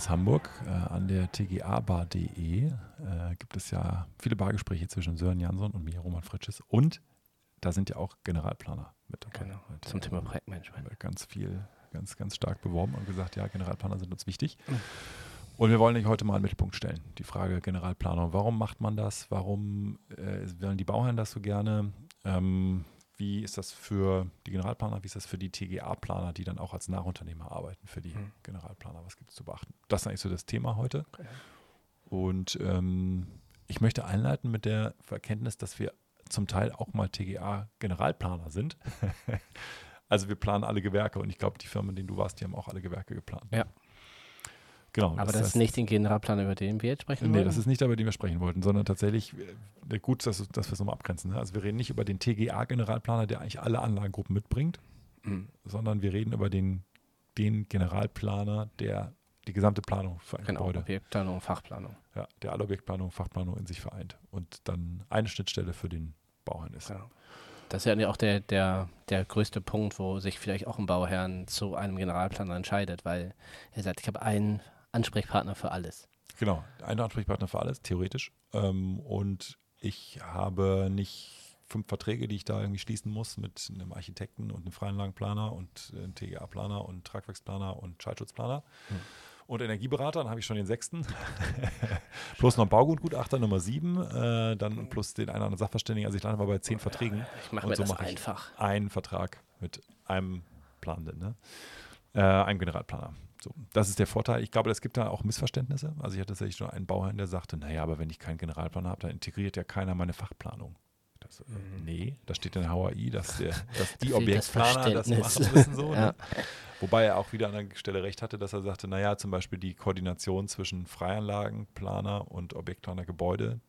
aus Hamburg. Äh, an der tgabar.de äh, gibt es ja viele Bargespräche zwischen Sören Jansson und mir, Roman Fritsches. Und da sind ja auch Generalplaner mit dabei. Genau, zum äh, Thema Projektmanagement. Ganz viel, ganz, ganz stark beworben und gesagt, ja, Generalplaner sind uns wichtig. Und wir wollen dich heute mal in den Mittelpunkt stellen. Die Frage Generalplanung. Warum macht man das? Warum äh, wollen die Bauherren das so gerne? Ähm, wie ist das für die Generalplaner? Wie ist das für die TGA-Planer, die dann auch als Nachunternehmer arbeiten für die Mhm. Generalplaner? Was gibt es zu beachten? Das ist eigentlich so das Thema heute. Und ähm, ich möchte einleiten mit der Erkenntnis, dass wir zum Teil auch mal TGA-Generalplaner sind. also wir planen alle Gewerke und ich glaube, die Firmen, in denen du warst, die haben auch alle Gewerke geplant. Ja. Genau. Aber das ist nicht den Generalplan, über den wir jetzt sprechen Nee, wollen. das ist nicht der, über den wir sprechen wollten, sondern tatsächlich, äh, gut, dass, dass wir es nochmal abgrenzen. Ne? Also wir reden nicht über den TGA-Generalplaner, der eigentlich alle Anlagengruppen mitbringt, Mhm. sondern wir reden über den, den Generalplaner, der die gesamte Planung für ein Genau, Gebäude, Objektplanung, Fachplanung. ja, der alle Objektplanung, Fachplanung in sich vereint und dann eine Schnittstelle für den Bauherrn ist. Ja. Das ist ja auch der, der, der größte Punkt, wo sich vielleicht auch ein Bauherrn zu einem Generalplaner entscheidet, weil er sagt, ich habe einen Ansprechpartner für alles. Genau, ein Ansprechpartner für alles, theoretisch. Ähm, und ich habe nicht fünf Verträge, die ich da irgendwie schließen muss mit einem Architekten und einem Freianlagenplaner und einem TGA-Planer und Tragwerksplaner und Schaltschutzplaner. Hm. Und Energieberater, dann habe ich schon den sechsten. plus noch einen Baugutgutachter Nummer sieben, äh, dann plus den einen oder anderen Sachverständigen. Also ich lande mal bei zehn Verträgen. Ich mache Und mir so das mache ich einfach. einen Vertrag mit einem Planenden, ne? äh, einem Generalplaner. So, das ist der Vorteil. Ich glaube, es gibt da auch Missverständnisse. Also ich hatte tatsächlich schon einen Bauherrn, der sagte, naja, aber wenn ich keinen Generalplaner habe, dann integriert ja keiner meine Fachplanung. Das, äh, Mhm. Nee, da steht in HAI, dass, der, dass die das Objektplaner das Verständnis. machen müssen. So, Ja. ne? Wobei er auch wieder an der Stelle recht hatte, dass er sagte, naja, zum Beispiel die Koordination zwischen Freianlagenplaner und Objektplaner Gebäude,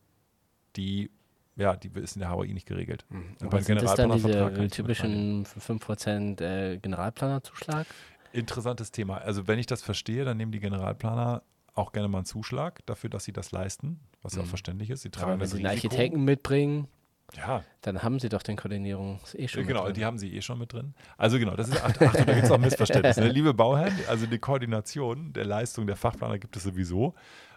die, ja, die ist in der HAI nicht geregelt. Mhm. Und Aber beim das dann Generalplanervertrag diese ich damit typischen 5% äh, Generalplanerzuschlag? Interessantes Thema. Also wenn ich das verstehe, dann nehmen die Generalplaner auch gerne mal einen Zuschlag dafür, dass sie das leisten, was ja auch Mhm. verständlich ist. Sie Aber tragen wenn das sie Risiko. Architekten mitbringen, Ja, dann haben sie doch den Koordinierung eh schon. genau, mit drin. die haben sie eh schon mit drin. Also genau, das ist, ach, Achtung, da gibt es auch Missverständnisse. Ne? Liebe Bauherren, also die Koordination der Leistung der Fachplaner gibt es sowieso.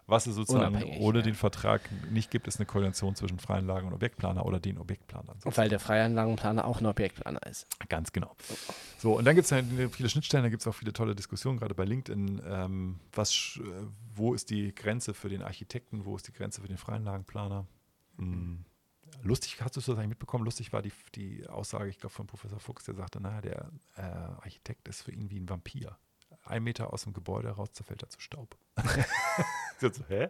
Was es sozusagen Unabhängig, ohne ja. den Vertrag nicht gibt, ist eine Koordination zwischen Freianlagen und Objektplaner oder den Objektplanern. Weil der Freianlagenplaner auch ein Objektplaner ist. Ganz genau. So, und dann gibt es halt viele Schnittstellen, da gibt es auch viele tolle Diskussionen, gerade bei LinkedIn. Ähm, was, äh, wo ist die Grenze für den Architekten, wo ist die Grenze für den Freianlagenplaner? Hm. Lustig, hast du das eigentlich mitbekommen? Lustig war die, die Aussage, ich glaube, von Professor Fuchs, der sagte, naja, der äh, Architekt ist für ihn wie ein Vampir. Ein Meter aus dem Gebäude raus zerfällt er zu Staub. so, hä?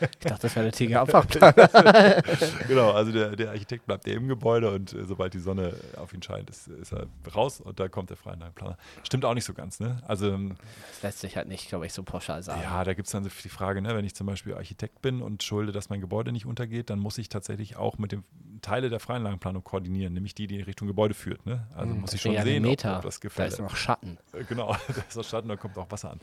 Ich dachte, das wäre der TGA-Fachplaner. genau, also der, der Architekt bleibt ja im Gebäude und äh, sobald die Sonne auf ihn scheint, ist, ist er raus und da kommt der Freianlagenplaner. Stimmt auch nicht so ganz, ne? Also ähm, Das lässt sich halt nicht, glaube ich, so pauschal sagen. ja, da gibt es dann die Frage, ne, wenn ich zum Beispiel Architekt bin und schulde, dass mein Gebäude nicht untergeht, dann muss ich tatsächlich auch mit dem Teile der Freianlagenplanung koordinieren, nämlich die, die in Richtung Gebäude führt. Ne? Also Hm, muss ich schon ja sehen, ob, Meter. ob das Da gefällt. ist noch Schatten. Äh, Genau, da ist das Schatten, da kommt auch Wasser an.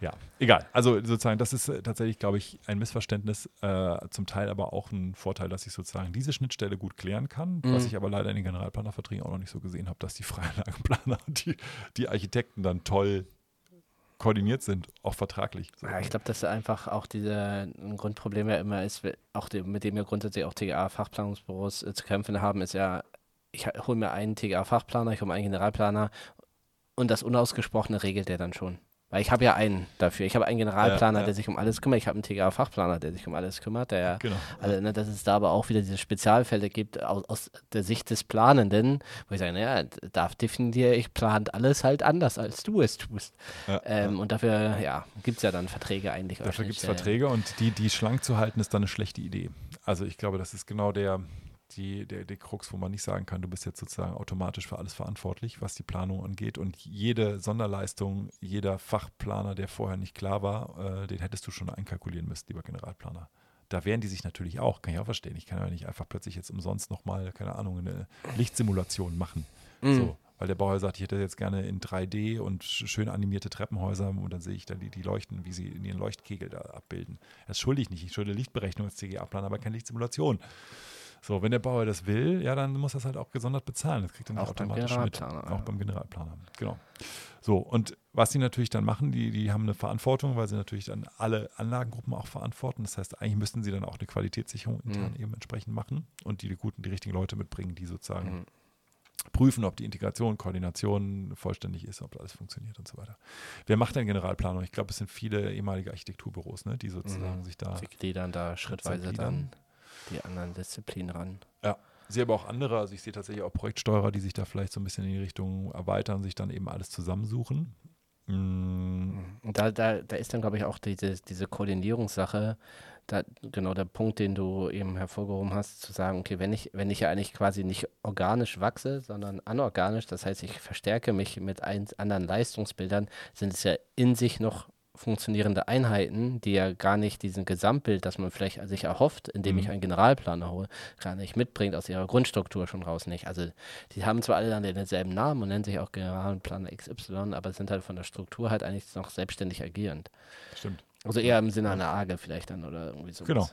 Ja, egal. Also sozusagen, das ist äh, tatsächlich, glaube ich, ein Missverständnis, äh, zum Teil aber auch ein Vorteil, dass ich sozusagen diese Schnittstelle gut klären kann, was Mhm. ich aber leider in den Generalplanerverträgen auch noch nicht so gesehen habe, dass die Freianlagenplaner und die, die Architekten dann toll koordiniert sind, auch vertraglich. So. Ja, ich glaube, dass einfach auch diese ein Grundproblem ja immer ist, auch die, mit dem ja grundsätzlich auch TGA-Fachplanungsbüros äh, zu kämpfen haben, ist ja, ich hole mir einen TGA-Fachplaner, ich hole mir einen Generalplaner und das Unausgesprochene regelt der dann schon. Weil ich habe ja einen dafür. Ich habe einen Generalplaner, Ja, ja. der sich um alles kümmert. Ich habe einen TGA-Fachplaner, der sich um alles kümmert. Der, Genau. also, ne, dass es da aber auch wieder diese Spezialfälle gibt aus, aus der Sicht des Planenden, wo ich sage, naja, da definiere ich, plant alles halt anders, als du es tust. Ja, Ähm, Und dafür, ja, gibt es ja dann Verträge eigentlich. Dafür gibt es Schnittstellen. Verträge und die, die schlank zu halten, ist dann eine schlechte Idee. Also ich glaube, das ist genau der, die, der, der Krux, wo man nicht sagen kann, du bist jetzt sozusagen automatisch für alles verantwortlich, was die Planung angeht. Und jede Sonderleistung, jeder Fachplaner, der vorher nicht klar war, äh, den hättest du schon einkalkulieren müssen, lieber Generalplaner. Da wehren die sich natürlich auch, kann ich auch verstehen. Ich kann ja nicht einfach plötzlich jetzt umsonst nochmal, keine Ahnung, eine Lichtsimulation machen. Mhm. So, weil der Bauherr sagt, ich hätte jetzt gerne in 3D und sch- schön animierte Treppenhäuser und dann sehe ich dann die, die Leuchten, wie sie in ihren Leuchtkegel da abbilden. Das schulde ich nicht. Ich schulde Lichtberechnung als CGA-Plan, aber keine Lichtsimulation. So, wenn der Bauer das will, ja, dann muss er es halt auch gesondert bezahlen. Das kriegt er nicht automatisch mit. Generalplaner, Auch ja. beim Generalplaner. Genau. So, und was die natürlich dann machen, die, die haben eine Verantwortung, weil sie natürlich dann alle Anlagengruppen auch verantworten. Das heißt, eigentlich müssten sie dann auch eine Qualitätssicherung intern Mhm. eben entsprechend machen und die, die guten, die richtigen Leute mitbringen, die sozusagen Mhm. prüfen, ob die Integration, Koordination vollständig ist, ob alles funktioniert und so weiter. Wer macht denn Generalplanung? Ich glaube, es sind viele ehemalige Architekturbüros, ne, die sozusagen Mhm. sich da Sie gliedern da schrittweise gliedern. dann die anderen Disziplinen ran. sehe aber auch andere, also ich sehe tatsächlich auch Projektsteuerer, die sich da vielleicht so ein bisschen in die Richtung erweitern, sich dann eben alles zusammensuchen. Mm, Und da, da, da ist dann, glaube ich, auch diese, diese Koordinierungssache, da, genau der Punkt, den du eben hervorgehoben hast, zu sagen, okay, wenn ich, wenn ich ja eigentlich quasi nicht organisch wachse, sondern anorganisch, das heißt, ich verstärke mich mit ein, anderen Leistungsbildern, sind es ja in sich noch funktionierende Einheiten, die ja gar nicht diesen Gesamtbild, das man vielleicht sich erhofft, indem ich Mhm. einen Generalplaner hole, gar nicht mitbringt aus ihrer Grundstruktur schon raus nicht. Also die haben zwar alle dann denselben Namen und nennen sich auch Generalplaner XY, aber sind halt von der Struktur halt eigentlich noch selbstständig agierend. stimmt. Also eher im Sinne einer AGE vielleicht dann oder irgendwie so. Genau.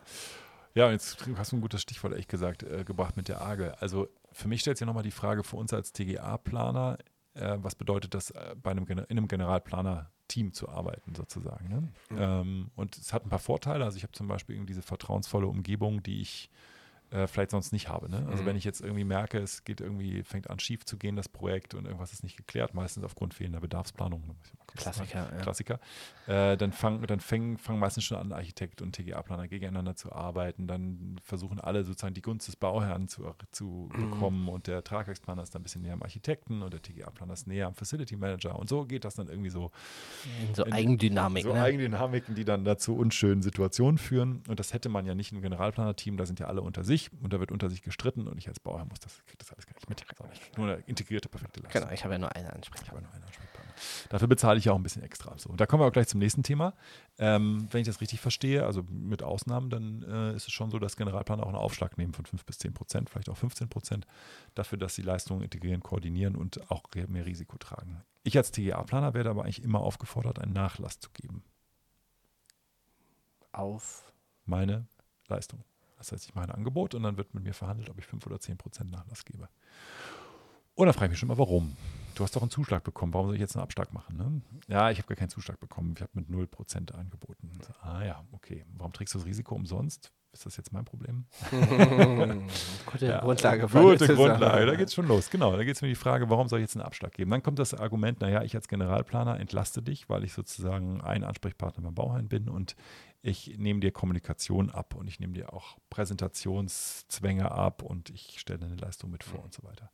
Ja, und jetzt hast du ein gutes Stichwort, ehrlich gesagt, äh, gebracht mit der AGE. Also für mich stellt sich nochmal die Frage für uns als TGA-Planer, äh, was bedeutet das, äh, bei einem, in einem Generalplaner-Team zu arbeiten, sozusagen. Ne? Ähm, und es hat ein paar Vorteile. Also ich habe zum Beispiel eben diese vertrauensvolle Umgebung, die ich äh, vielleicht sonst nicht habe. Ne? Also Mhm. wenn ich jetzt irgendwie merke, es geht irgendwie, fängt an schief zu gehen, das Projekt und irgendwas ist nicht geklärt, meistens aufgrund fehlender Bedarfsplanung. ne. Klassiker, ja. Klassiker. Äh, dann fangen dann fangen, fangen meistens schon an, Architekt und TGA-Planer gegeneinander zu arbeiten. Dann versuchen alle sozusagen die Gunst des Bauherrn zu, zu Mhm. bekommen und der Tragwerksplaner ist dann ein bisschen näher am Architekten und der TGA-Planer ist näher am Facility Manager. Und so geht das dann irgendwie so In so in- Eigendynamik. so ne? Eigendynamiken, die dann dazu unschönen Situationen führen. Und das hätte man ja nicht im Generalplaner-Team, da sind ja alle unter sich und da wird unter sich gestritten und ich als Bauherr muss das, krieg das alles gar nicht mit. Nicht- Nur eine integrierte, perfekte Leistung. genau, ich habe ja nur habe Ansprechpartner. Ansprechpartner. Dafür bezahle ich ja auch ein bisschen extra. So, und da kommen wir auch gleich zum nächsten Thema. Ähm, wenn ich das richtig verstehe, also mit Ausnahmen, dann äh, ist es schon so, dass Generalplaner auch einen Aufschlag nehmen von 5 bis 10 Prozent, vielleicht auch 15 Prozent, dafür, dass sie Leistungen integrieren, koordinieren und auch mehr Risiko tragen. Ich als TGA-Planer werde aber eigentlich immer aufgefordert, einen Nachlass zu geben. Auf. meine Leistung. Das heißt, ich mache ein Angebot und dann wird mit mir verhandelt, ob ich 5 oder 10 Prozent Nachlass gebe. Und dann frage ich mich schon mal, warum? Du hast doch einen Zuschlag bekommen, warum soll ich jetzt einen Abschlag machen? Ne? Ja, ich habe gar keinen Zuschlag bekommen, ich habe mit 0 Prozent angeboten. So, ah ja, okay. Warum trägst du das Risiko umsonst? Ist das jetzt mein Problem? Gute Ja, Grundlage. Gute Grundlage, da geht es schon los. Genau, da geht es mir die Frage, warum soll ich jetzt einen Abschlag geben? Dann kommt das Argument, naja, ich als Generalplaner entlaste dich, weil ich sozusagen ein Ansprechpartner beim Bauherrn bin und ich nehme dir Kommunikation ab und ich nehme dir auch Präsentationszwänge ab und ich stelle eine Leistung mit vor und so weiter.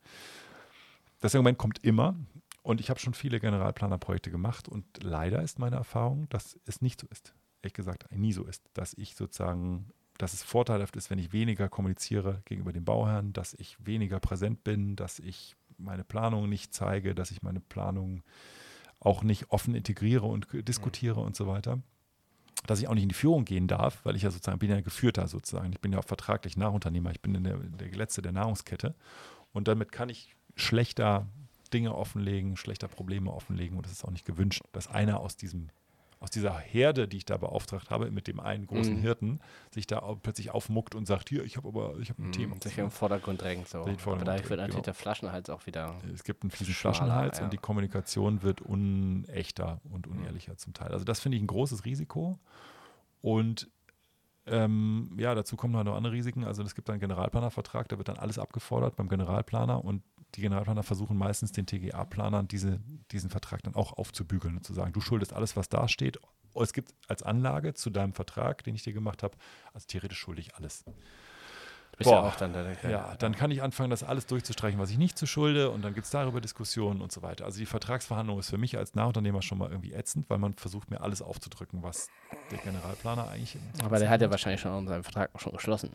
Das Argument kommt immer und ich habe schon viele Generalplanerprojekte gemacht und leider ist meine Erfahrung, dass es nicht so ist. Ehrlich gesagt, nie so ist, dass ich sozusagen dass es vorteilhaft ist, wenn ich weniger kommuniziere gegenüber dem Bauherrn, dass ich weniger präsent bin, dass ich meine Planung nicht zeige, dass ich meine Planung auch nicht offen integriere und diskutiere und so weiter. Dass ich auch nicht in die Führung gehen darf, weil ich ja sozusagen bin ja Geführter sozusagen. Ich bin ja auch vertraglich Nachunternehmer. Ich bin in der, der Letzte der Nahrungskette. Und damit kann ich schlechter Dinge offenlegen, schlechter Probleme offenlegen. Und das ist auch nicht gewünscht, dass einer aus diesem aus dieser Herde, die ich da beauftragt habe, mit dem einen großen Mhm. Hirten, sich da plötzlich aufmuckt und sagt, hier, ich habe aber, ich habe ein Thema. Sich im Vordergrund drängt. So. Vordergrund Aber dadurch wird natürlich genau. der Flaschenhals auch wieder. Es gibt einen fiesen Flaschenhals ja. und die Kommunikation wird unechter und unehrlicher zum Teil. Also das finde ich ein großes Risiko. Und ähm, ja, dazu kommen noch andere Risiken. Also es gibt einen Generalplanervertrag, da wird dann alles abgefordert beim Generalplaner und die Generalplaner versuchen meistens den TGA-Planern diese, diesen Vertrag dann auch aufzubügeln und zu sagen, du schuldest alles, was da steht. Es gibt als Anlage zu deinem Vertrag, den ich dir gemacht habe, also theoretisch schulde ich alles. Du bist ja Boah. auch dann der. der Ja, dann kann ich anfangen, das alles durchzustreichen, was ich nicht zu schulde und dann gibt es darüber Diskussionen und so weiter. Also die Vertragsverhandlung ist für mich als Nachunternehmer schon mal irgendwie ätzend, weil man versucht mir alles aufzudrücken, was der Generalplaner eigentlich. Aber der hat ja wahrscheinlich schon seinen Vertrag auch schon geschlossen.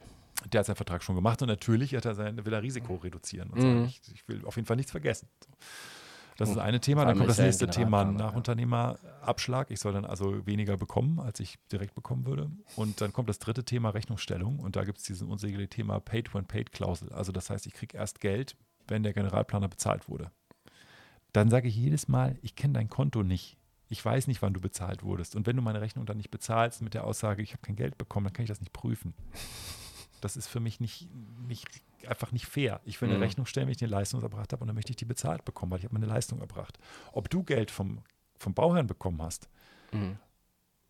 Der hat seinen Vertrag schon gemacht und natürlich hat er sein, will er Risiko reduzieren und Mhm. ich, ich will auf jeden Fall nichts vergessen. Das ist Mhm. ein Thema. Dann kommt das nächste Thema. Nachunternehmerabschlag. Ich soll dann also weniger bekommen, als ich direkt bekommen würde. Und dann kommt das dritte Thema Rechnungsstellung. Und da gibt es dieses unsägliche Thema Paid-when-Paid-Klausel. Also das heißt, ich kriege erst Geld, wenn der Generalplaner bezahlt wurde. Dann sage ich jedes Mal, ich kenne dein Konto nicht. Ich weiß nicht, wann du bezahlt wurdest. Und wenn du meine Rechnung dann nicht bezahlst mit der Aussage, ich habe kein Geld bekommen, dann kann ich das nicht prüfen. Das ist für mich nicht, nicht einfach nicht fair. Ich will eine Mhm. Rechnung stellen, wenn ich eine Leistung erbracht habe und dann möchte ich die bezahlt bekommen, weil ich habe meine Leistung erbracht. Ob du Geld vom, vom Bauherrn bekommen hast Mhm.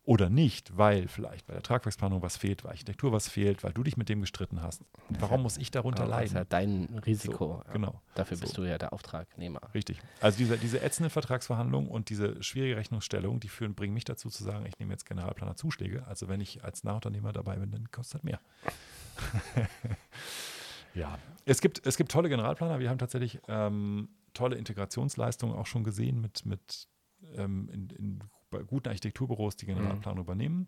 Oder nicht, weil vielleicht bei der Tragwerksplanung was fehlt, weil Architektur was fehlt, weil du dich mit dem gestritten hast. Warum muss ich darunter Aber Das ist ja leiden? dein Risiko. ja. Genau. Dafür bist So. du ja der Auftragnehmer. Richtig. Also diese, diese ätzenden Vertragsverhandlungen und diese schwierige Rechnungsstellung, die führen, bringen mich dazu zu sagen, ich nehme jetzt Generalplaner Zuschläge. Also wenn ich als Nachunternehmer dabei bin, dann kostet das mehr. ja. Es gibt, es gibt tolle Generalplaner. Wir haben tatsächlich ähm, tolle Integrationsleistungen auch schon gesehen mit, mit ähm, in, in, bei guten Architekturbüros, die Generalplanung übernehmen.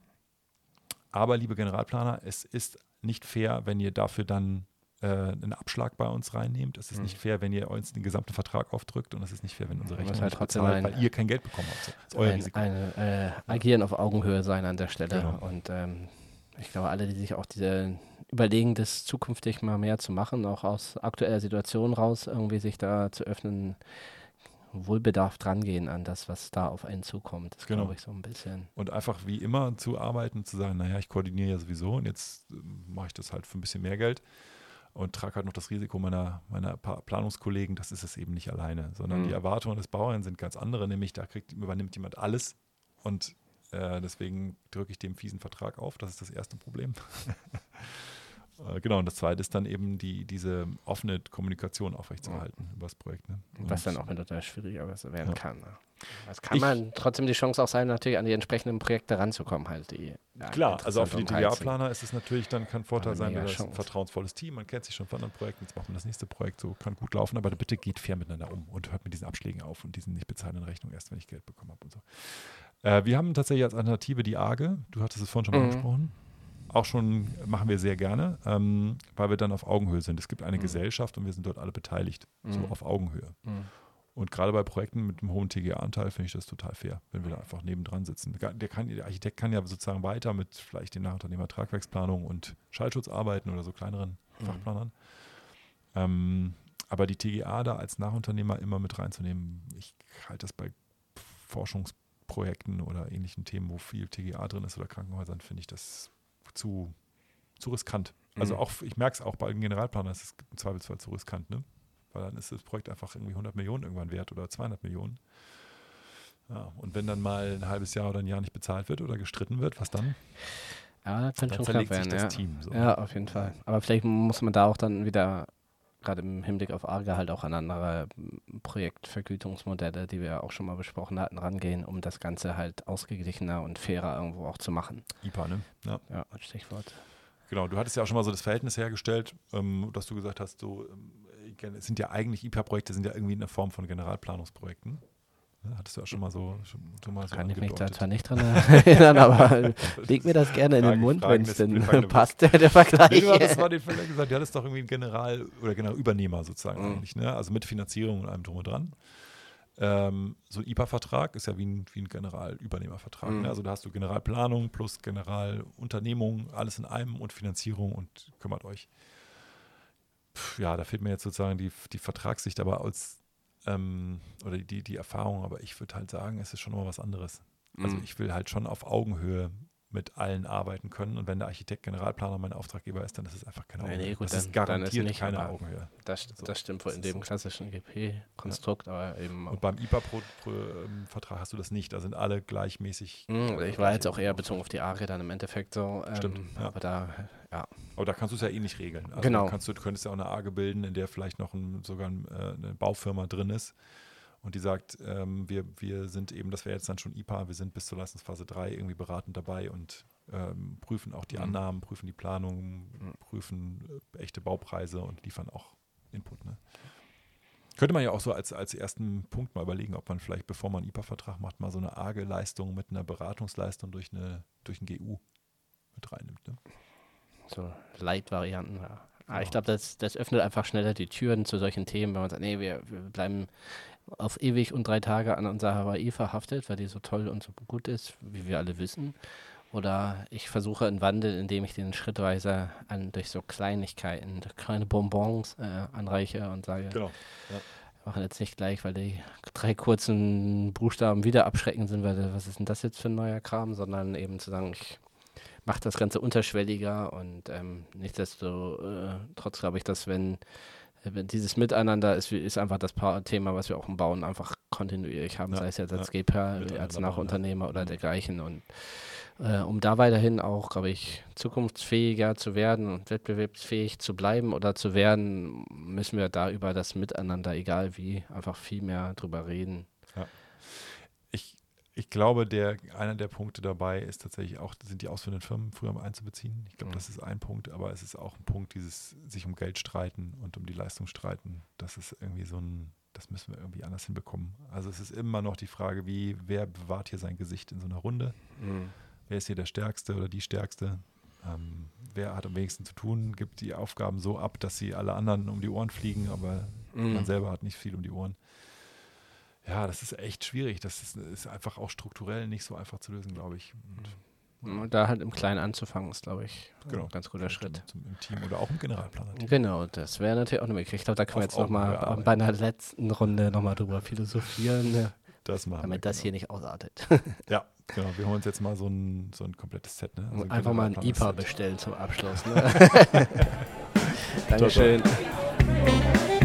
Aber liebe Generalplaner, es ist nicht fair, wenn ihr dafür dann äh, einen Abschlag bei uns reinnehmt. Es ist Mhm. nicht fair, wenn ihr uns den gesamten Vertrag aufdrückt und es ist nicht fair, wenn unsere Rechnung halt bezahlt, ein- weil ihr kein Geld bekommen habt. Das ist euer ein, Risiko. ein, äh, Agieren auf Augenhöhe sein an der Stelle. Genau. Und ähm, ich glaube, alle, die sich auch diese überlegen, das zukünftig mal mehr zu machen, auch aus aktueller Situation raus, irgendwie sich da zu öffnen, wohlbedarft rangehen an das, was da auf einen zukommt. Das Genau. glaube ich so ein bisschen. Und einfach wie immer zu arbeiten, zu sagen, naja, ich koordiniere ja sowieso und jetzt ähm, mache ich das halt für ein bisschen mehr Geld und trage halt noch das Risiko meiner, meiner Planungskollegen, das ist es eben nicht alleine, sondern Mhm. die Erwartungen des Bauern sind ganz andere, nämlich da kriegt, übernimmt jemand alles und äh, deswegen drücke ich dem fiesen Vertrag auf, das ist das erste Problem. Äh, Genau, und das zweite ist dann eben die, diese offene Kommunikation aufrechtzuerhalten über das Projekt. Ne? Was dann auch mitunter schwieriger werden Ja. kann. Ne? Es kann Ich- man trotzdem die Chance auch sein, natürlich an die entsprechenden Projekte ranzukommen, halt. Die, ja, Klar, also auch für die. TGA-Planer ist es natürlich dann kann Vorteil sein, weil das ein vertrauensvolles Team, man kennt sich schon von anderen Projekten, jetzt machen wir das nächste Projekt, so kann gut laufen, aber bitte geht fair miteinander um und hört mit diesen Abschlägen auf und diesen nicht bezahlenden Rechnungen erst, wenn ich Geld bekommen habe und so. Äh, wir haben tatsächlich als Alternative die AGE, du hattest es vorhin schon mal Mhm. angesprochen. Auch schon machen wir sehr gerne, ähm, weil wir dann auf Augenhöhe sind. Es gibt eine Mhm. Gesellschaft und wir sind dort alle beteiligt, so Mhm. auf Augenhöhe. Mhm. Und gerade bei Projekten mit einem hohen TGA-Anteil finde ich das total fair, wenn wir da einfach nebendran sitzen. Der, kann, der Architekt kann ja sozusagen weiter mit vielleicht den Nachunternehmer Tragwerksplanung und Schallschutz arbeiten oder so kleineren Mhm. Fachplanern. Ähm, aber die TGA da als Nachunternehmer immer mit reinzunehmen, ich halte das bei Forschungsprojekten oder ähnlichen Themen, wo viel TGA drin ist oder Krankenhäusern, finde ich das zu, zu riskant. Also Mhm. auch, ich merke es auch bei den Generalplanern, es ist im Zweifelsfall zu riskant, ne? Weil dann ist das Projekt einfach irgendwie 100 Millionen irgendwann wert oder 200 Millionen. Ja, und wenn dann mal ein halbes Jahr oder ein Jahr nicht bezahlt wird oder gestritten wird, was dann? Ja, das könnte Dann schon knapp zerlegt sich werden. das Ja. Team. So. ja, auf jeden Fall. Aber vielleicht muss man da auch dann wieder, gerade im Hinblick auf Arge, halt auch an andere m, Projektvergütungsmodelle, die wir ja auch schon mal besprochen hatten, rangehen, um das Ganze halt ausgeglichener und fairer irgendwo auch zu machen. IPA, ne? Ja, Ja, Stichwort. genau. Du hattest ja auch schon mal so das Verhältnis hergestellt, ähm, dass du gesagt hast, so, ähm, es sind ja eigentlich IPA-Projekte, sind ja irgendwie eine Form von Generalplanungsprojekten. Ne? Hattest du auch schon mal so, schon, schon mal so Kann ich mich da zwar nicht dran erinnern, aber leg mir das gerne in den Mund, wenn es denn passt, der Vergleich. Nee, du hattest mal den Fall gesagt, du hattest doch irgendwie einen General- oder Generalübernehmer sozusagen Mhm. eigentlich, ne? Also mit Finanzierung und allem drum und dran. Ähm, so ein IPA-Vertrag ist ja wie ein, wie ein Generalübernehmervertrag. Mhm. Ne? Also da hast du Generalplanung plus Generalunternehmung, alles in einem und Finanzierung und kümmert euch. Pff, ja, da fehlt mir jetzt sozusagen die, die Vertragssicht, aber als ähm, oder die, die Erfahrung, aber ich würde halt sagen, es ist schon immer was anderes. Also Mhm. ich will halt schon auf Augenhöhe mit allen arbeiten können. Und wenn der Architekt Generalplaner mein Auftraggeber ist, dann ist es einfach keine Nee, Augenhöhe. nee, gut, das dann- ist dann ist garantiert nicht, keine Augenhöhe. Das, So, das stimmt wohl in dem so. klassischen GP-Konstrukt, aber eben. Und beim IPA-Vertrag hast du das nicht. Da sind alle gleichmäßig. Hm, ich war jetzt auch eher bezogen auf die Arge dann im Endeffekt so. Ähm, Stimmt, ja. Aber da, ja. Aber da kannst du es ja eh nicht regeln. Also Genau. Kannst du, du könntest ja auch eine AGE bilden, in der vielleicht noch ein, sogar ein, äh, eine Baufirma drin ist. Und die sagt, ähm, wir, wir sind eben, das wäre jetzt dann schon IPA, wir sind bis zur Leistungsphase 3 irgendwie beratend dabei und ähm, prüfen auch die Mhm. Annahmen, prüfen die Planung, Mhm. prüfen äh, echte Baupreise und liefern auch Input. Ne? Könnte man ja auch so als, als ersten Punkt mal überlegen, ob man vielleicht, bevor man einen IPA-Vertrag macht, mal so eine AGE-Leistung mit einer Beratungsleistung durch, eine, durch ein GU mit reinnimmt. Ne? So Leitvarianten, ja. Aber ich glaube, das, das öffnet einfach schneller die Türen zu solchen Themen, wenn man sagt, nee, wir, wir bleiben auf ewig und drei Tage an unserer Hawaii verhaftet, weil die so toll und so gut ist, wie wir alle wissen. Oder ich versuche einen Wandel, indem ich den schrittweise an, durch so Kleinigkeiten, kleine Bonbons äh, anreiche und sage, Genau. wir machen jetzt nicht gleich, weil die drei kurzen Buchstaben wieder abschreckend sind, weil was ist denn das jetzt für ein neuer Kram, sondern eben zu sagen, ich macht das Ganze unterschwelliger und ähm, nichtsdestotrotz glaube ich, dass wenn, wenn dieses Miteinander ist, ist einfach das Thema, was wir auch im Bauen einfach kontinuierlich haben, ja, sei es jetzt als ja, GPR, als Nachunternehmer ja. oder mhm. dergleichen und äh, um da weiterhin auch, glaube ich, zukunftsfähiger zu werden und wettbewerbsfähig zu bleiben oder zu werden, müssen wir da über das Miteinander, egal wie, einfach viel mehr drüber reden. Ich, glaube, der, einer der Punkte dabei ist tatsächlich auch, sind die ausführenden Firmen früher mal einzubeziehen. Ich glaube, mhm. das ist ein Punkt, aber es ist auch ein Punkt, dieses sich um Geld streiten und um die Leistung streiten. Das ist irgendwie so ein, das müssen wir irgendwie anders hinbekommen. Also es ist immer noch die Frage, wie, wer bewahrt hier sein Gesicht in so einer Runde? Mhm wer ist hier der Stärkste oder die Stärkste, ähm, wer hat am wenigsten zu tun, gibt die Aufgaben so ab, dass sie alle anderen um die Ohren fliegen, aber mhm. man selber hat nicht viel um die Ohren. Ja, das ist echt schwierig. Das ist, ist einfach auch strukturell nicht so einfach zu lösen, glaube ich. Und da halt im Kleinen anzufangen, ist, glaube ich, genau. ein ganz guter Schritt. Zum, Im Team oder auch im Generalplaner. -Team. Genau, das wäre natürlich auch eine Möglichkeit. Ich glaube, da können wir jetzt nochmal bei einer letzten Runde nochmal drüber philosophieren. Ne? Das machen Damit wir, das genau. hier nicht ausartet. Ja, genau. Wir holen uns jetzt mal so ein, so ein komplettes Set. Ne? Also Einfach mal ein IPA bestellen zum Abschluss. Ne? Dankeschön. Ciao, ciao.